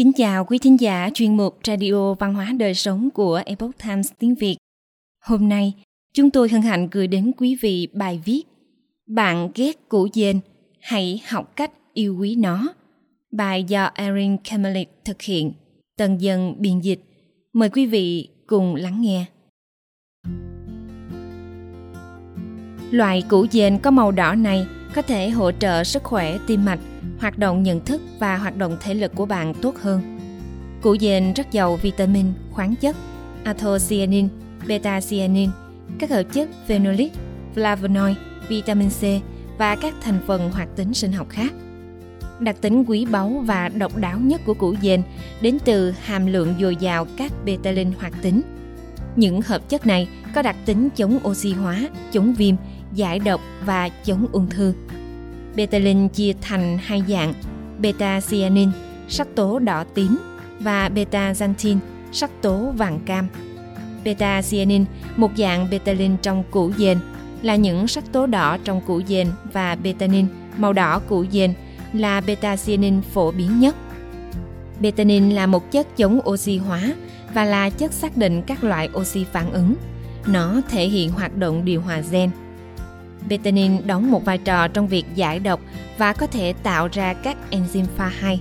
Kính chào quý thính giả chuyên mục Radio Văn hóa Đời Sống của Epoch Times tiếng Việt. Hôm nay, chúng tôi hân hạnh gửi đến quý vị bài viết Bạn ghét củ dền, hãy học cách yêu quý nó. Bài do Erin Kamelik thực hiện, tần dân biên dịch. Mời quý vị cùng lắng nghe. Loại củ dền có màu đỏ này có thể hỗ trợ sức khỏe tim mạch, hoạt động nhận thức và hoạt động thể lực của bạn tốt hơn. Củ dền rất giàu vitamin, khoáng chất, anthocyanin, beta-cyanin, các hợp chất phenolic, flavonoid, vitamin C và các thành phần hoạt tính sinh học khác. Đặc tính quý báu và độc đáo nhất của củ dền đến từ hàm lượng dồi dào các betaline hoạt tính. Những hợp chất này có đặc tính chống oxy hóa, chống viêm, giải độc và chống ung thư. Betalin chia thành hai dạng, beta-cyanin, sắc tố đỏ tím và beta-xanthin, sắc tố vàng cam. Beta-cyanin, một dạng betalin trong củ dền, là những sắc tố đỏ trong củ dền và betanin, màu đỏ củ dền, là beta-cyanin phổ biến nhất. Betanin là một chất chống oxy hóa và là chất xác định các loại oxy phản ứng. Nó thể hiện hoạt động điều hòa gen. Betanin đóng một vai trò trong việc giải độc và có thể tạo ra các enzyme pha 2.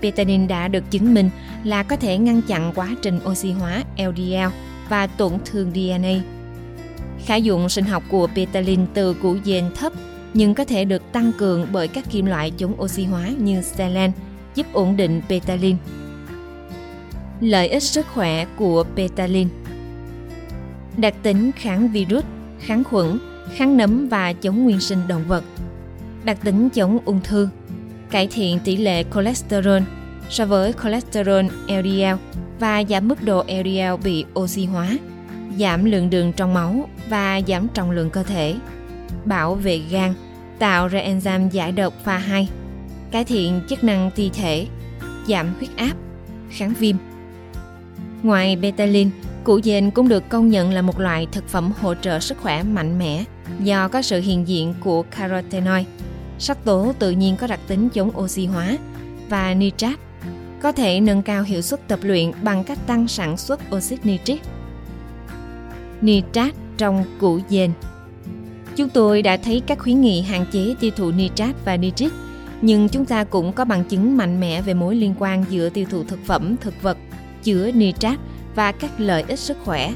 Betanin đã được chứng minh là có thể ngăn chặn quá trình oxy hóa LDL và tổn thương DNA. Khả dụng sinh học của betaline từ củ dền thấp nhưng có thể được tăng cường bởi các kim loại chống oxy hóa như selen, giúp ổn định betaline. Lợi ích sức khỏe của betaline Đặc tính kháng virus, kháng khuẩn, kháng nấm và chống nguyên sinh động vật. Đặc tính chống ung thư, cải thiện tỷ lệ cholesterol so với cholesterol LDL và giảm mức độ LDL bị oxy hóa, giảm lượng đường trong máu và giảm trọng lượng cơ thể, bảo vệ gan, tạo ra enzyme giải độc pha 2, cải thiện chức năng ti thể, giảm huyết áp, kháng viêm. Ngoài betaline, củ dền cũng được công nhận là một loại thực phẩm hỗ trợ sức khỏe mạnh mẽ do có sự hiện diện của carotenoid, sắc tố tự nhiên có đặc tính chống oxy hóa và nitrat, có thể nâng cao hiệu suất tập luyện bằng cách tăng sản xuất oxit nitric. Nitrat trong củ dền Chúng tôi đã thấy các khuyến nghị hạn chế tiêu thụ nitrat và nitric, nhưng chúng ta cũng có bằng chứng mạnh mẽ về mối liên quan giữa tiêu thụ thực phẩm thực vật chứa nitrat và các lợi ích sức khỏe.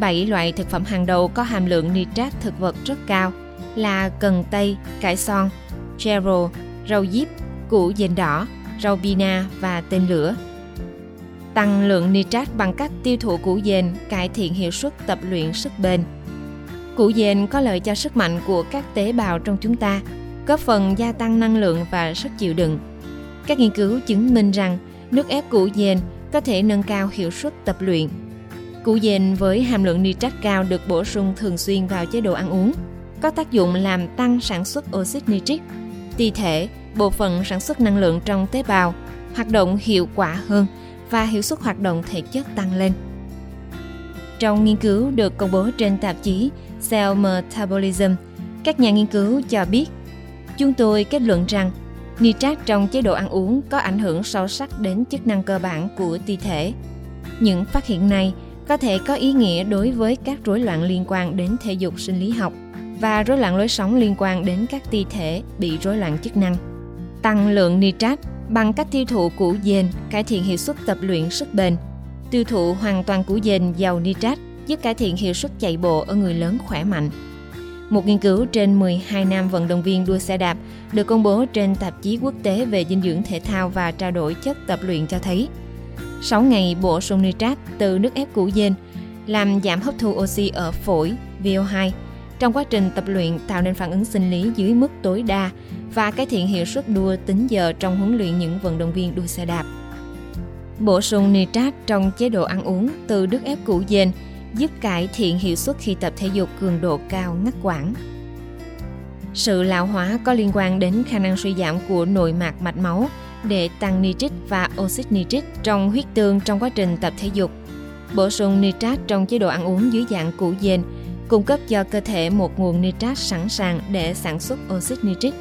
7 loại thực phẩm hàng đầu có hàm lượng nitrat thực vật rất cao là cần tây, cải son, chero, rau diếp, củ dền đỏ, rau bina và tên lửa. Tăng lượng nitrat bằng cách tiêu thụ củ dền cải thiện hiệu suất tập luyện sức bền. Củ dền có lợi cho sức mạnh của các tế bào trong chúng ta, góp phần gia tăng năng lượng và sức chịu đựng. Các nghiên cứu chứng minh rằng nước ép củ dền có thể nâng cao hiệu suất tập luyện. Củ dền với hàm lượng nitrat cao được bổ sung thường xuyên vào chế độ ăn uống, có tác dụng làm tăng sản xuất oxit nitric. Ti thể, bộ phận sản xuất năng lượng trong tế bào, hoạt động hiệu quả hơn và hiệu suất hoạt động thể chất tăng lên. Trong nghiên cứu được công bố trên tạp chí Cell Metabolism, các nhà nghiên cứu cho biết, chúng tôi kết luận rằng nitrat trong chế độ ăn uống có ảnh hưởng sâu sắc đến chức năng cơ bản của ti thể. Những phát hiện này có thể có ý nghĩa đối với các rối loạn liên quan đến thể dục sinh lý học và rối loạn lối sống liên quan đến các ti thể bị rối loạn chức năng. Tăng lượng nitrat bằng cách tiêu thụ củ dền cải thiện hiệu suất tập luyện sức bền. Tiêu thụ hoàn toàn củ dền giàu nitrat giúp cải thiện hiệu suất chạy bộ ở người lớn khỏe mạnh. Một nghiên cứu trên 12 nam vận động viên đua xe đạp được công bố trên tạp chí quốc tế về dinh dưỡng thể thao và trao đổi chất tập luyện cho thấy 6 ngày bổ sung nitrat từ nước ép củ dên làm giảm hấp thu oxy ở phổi VO2 trong quá trình tập luyện, tạo nên phản ứng sinh lý dưới mức tối đa và cải thiện hiệu suất đua tính giờ trong huấn luyện những vận động viên đua xe đạp. Bổ sung nitrat trong chế độ ăn uống từ nước ép củ dền giúp cải thiện hiệu suất khi tập thể dục cường độ cao ngắt quãng. Sự lão hóa có liên quan đến khả năng suy giảm của nội mạc mạch máu để tăng nitrit và oxit nitrit trong huyết tương trong quá trình tập thể dục. Bổ sung nitrat trong chế độ ăn uống dưới dạng củ dền cung cấp cho cơ thể một nguồn nitrat sẵn sàng để sản xuất oxit nitrit,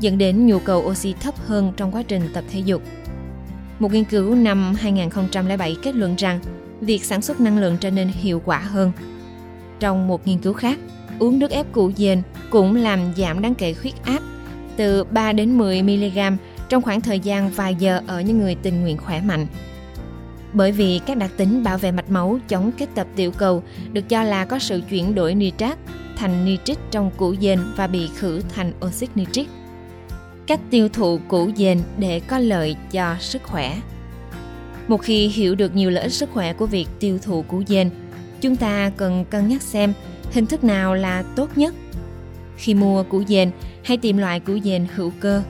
dẫn đến nhu cầu oxy thấp hơn trong quá trình tập thể dục. Một nghiên cứu năm 2007 kết luận rằng việc sản xuất năng lượng trở nên hiệu quả hơn. Trong một nghiên cứu khác, uống nước ép củ dền cũng làm giảm đáng kể huyết áp từ 3 đến 10 mg trong khoảng thời gian vài giờ ở những người tình nguyện khỏe mạnh. Bởi vì các đặc tính bảo vệ mạch máu chống kết tập tiểu cầu được cho là có sự chuyển đổi nitrat thành nitrit trong củ dền và bị khử thành oxit nitric. Cách tiêu thụ củ dền để có lợi cho sức khỏe. Một khi hiểu được nhiều lợi ích sức khỏe của việc tiêu thụ củ dền, chúng ta cần cân nhắc xem hình thức nào là tốt nhất. Khi mua củ dền, hãy tìm loại củ dền hữu cơ.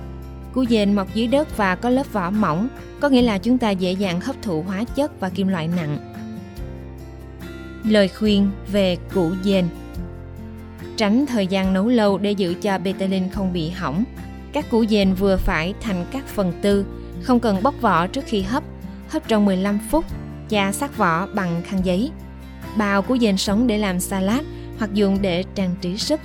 Củ dền mọc dưới đất và có lớp vỏ mỏng, có nghĩa là chúng ta dễ dàng hấp thụ hóa chất và kim loại nặng. Lời khuyên về củ dền Tránh thời gian nấu lâu để giữ cho betaline không bị hỏng. Các củ dền vừa phải thành các phần tư, không cần bóc vỏ trước khi hấp. Hấp trong 15 phút, chà sắc vỏ bằng khăn giấy. Bào củ dền sống để làm salad hoặc dùng để trang trí súp.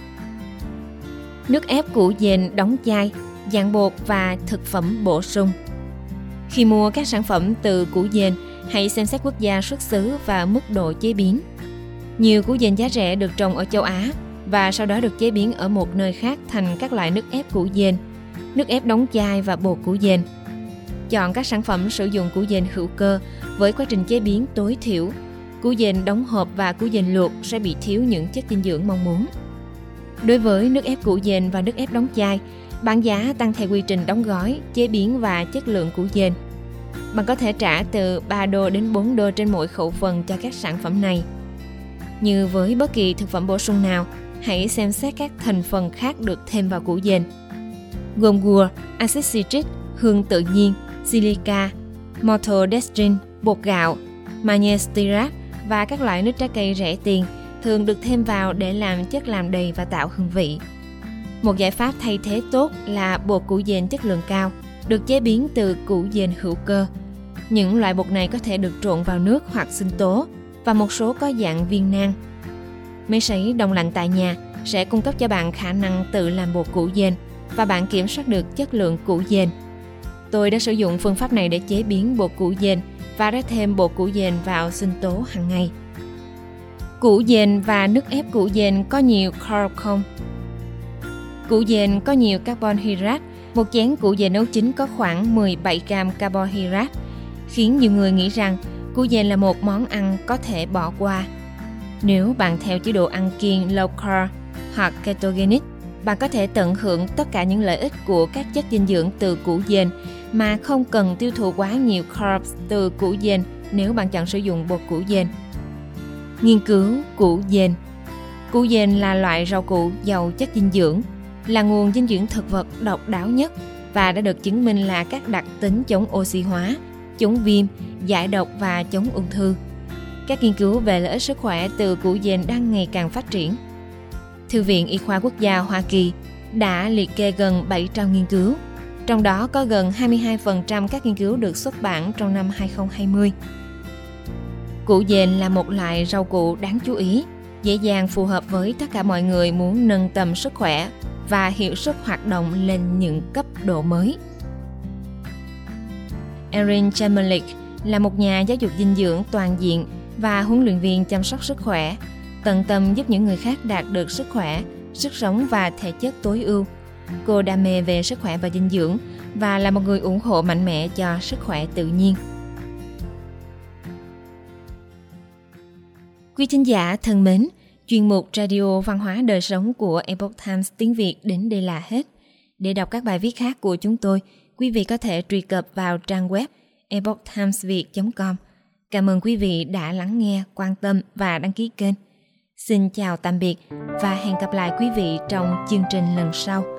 Nước ép củ dền đóng chai, dạng bột và thực phẩm bổ sung. Khi mua các sản phẩm từ củ dền, hãy xem xét quốc gia xuất xứ và mức độ chế biến. Nhiều củ dền giá rẻ được trồng ở châu Á và sau đó được chế biến ở một nơi khác thành các loại nước ép củ dền, nước ép đóng chai và bột củ dền. Chọn các sản phẩm sử dụng củ dền hữu cơ với quá trình chế biến tối thiểu. Củ dền đóng hộp và củ dền luộc sẽ bị thiếu những chất dinh dưỡng mong muốn. Đối với nước ép củ dền và nước ép đóng chai, bán giá tăng theo quy trình đóng gói, chế biến và chất lượng củ dền. Bạn có thể trả từ 3 đô đến 4 đô trên mỗi khẩu phần cho các sản phẩm này. Như với bất kỳ thực phẩm bổ sung nào, hãy xem xét các thành phần khác được thêm vào củ dền. Gồm gua, axit citric, hương tự nhiên, silica, maltodextrin, bột gạo, magnesium và các loại nước trái cây rẻ tiền thường được thêm vào để làm chất làm đầy và tạo hương vị. Một giải pháp thay thế tốt là bột củ dền chất lượng cao, được chế biến từ củ dền hữu cơ. Những loại bột này có thể được trộn vào nước hoặc sinh tố và một số có dạng viên nang Máy sấy đông lạnh tại nhà sẽ cung cấp cho bạn khả năng tự làm bột củ dền và bạn kiểm soát được chất lượng củ dền. Tôi đã sử dụng phương pháp này để chế biến bột củ dền và đã thêm bột củ dền vào sinh tố hàng ngày. Củ dền và nước ép củ dền có nhiều carb không? Củ dền có nhiều carbon hydrate, một chén củ dền nấu chín có khoảng 17 gram carbon hydrate, khiến nhiều người nghĩ rằng củ dền là một món ăn có thể bỏ qua nếu bạn theo chế độ ăn kiêng low carb hoặc ketogenic, bạn có thể tận hưởng tất cả những lợi ích của các chất dinh dưỡng từ củ dền mà không cần tiêu thụ quá nhiều carbs từ củ dền nếu bạn chọn sử dụng bột củ dền. Nghiên cứu củ dền Củ dền là loại rau củ giàu chất dinh dưỡng, là nguồn dinh dưỡng thực vật độc đáo nhất và đã được chứng minh là các đặc tính chống oxy hóa, chống viêm, giải độc và chống ung thư các nghiên cứu về lợi ích sức khỏe từ củ dền đang ngày càng phát triển. Thư viện Y khoa Quốc gia Hoa Kỳ đã liệt kê gần 700 nghiên cứu, trong đó có gần 22% các nghiên cứu được xuất bản trong năm 2020. Củ dền là một loại rau củ đáng chú ý, dễ dàng phù hợp với tất cả mọi người muốn nâng tầm sức khỏe và hiệu suất hoạt động lên những cấp độ mới. Erin Chamberlain là một nhà giáo dục dinh dưỡng toàn diện và huấn luyện viên chăm sóc sức khỏe, tận tâm giúp những người khác đạt được sức khỏe, sức sống và thể chất tối ưu. Cô đam mê về sức khỏe và dinh dưỡng và là một người ủng hộ mạnh mẽ cho sức khỏe tự nhiên. Quý thính giả thân mến, chuyên mục Radio Văn hóa Đời Sống của Epoch Times tiếng Việt đến đây là hết. Để đọc các bài viết khác của chúng tôi, quý vị có thể truy cập vào trang web epochtimesviet.com Cảm ơn quý vị đã lắng nghe, quan tâm và đăng ký kênh. Xin chào tạm biệt và hẹn gặp lại quý vị trong chương trình lần sau.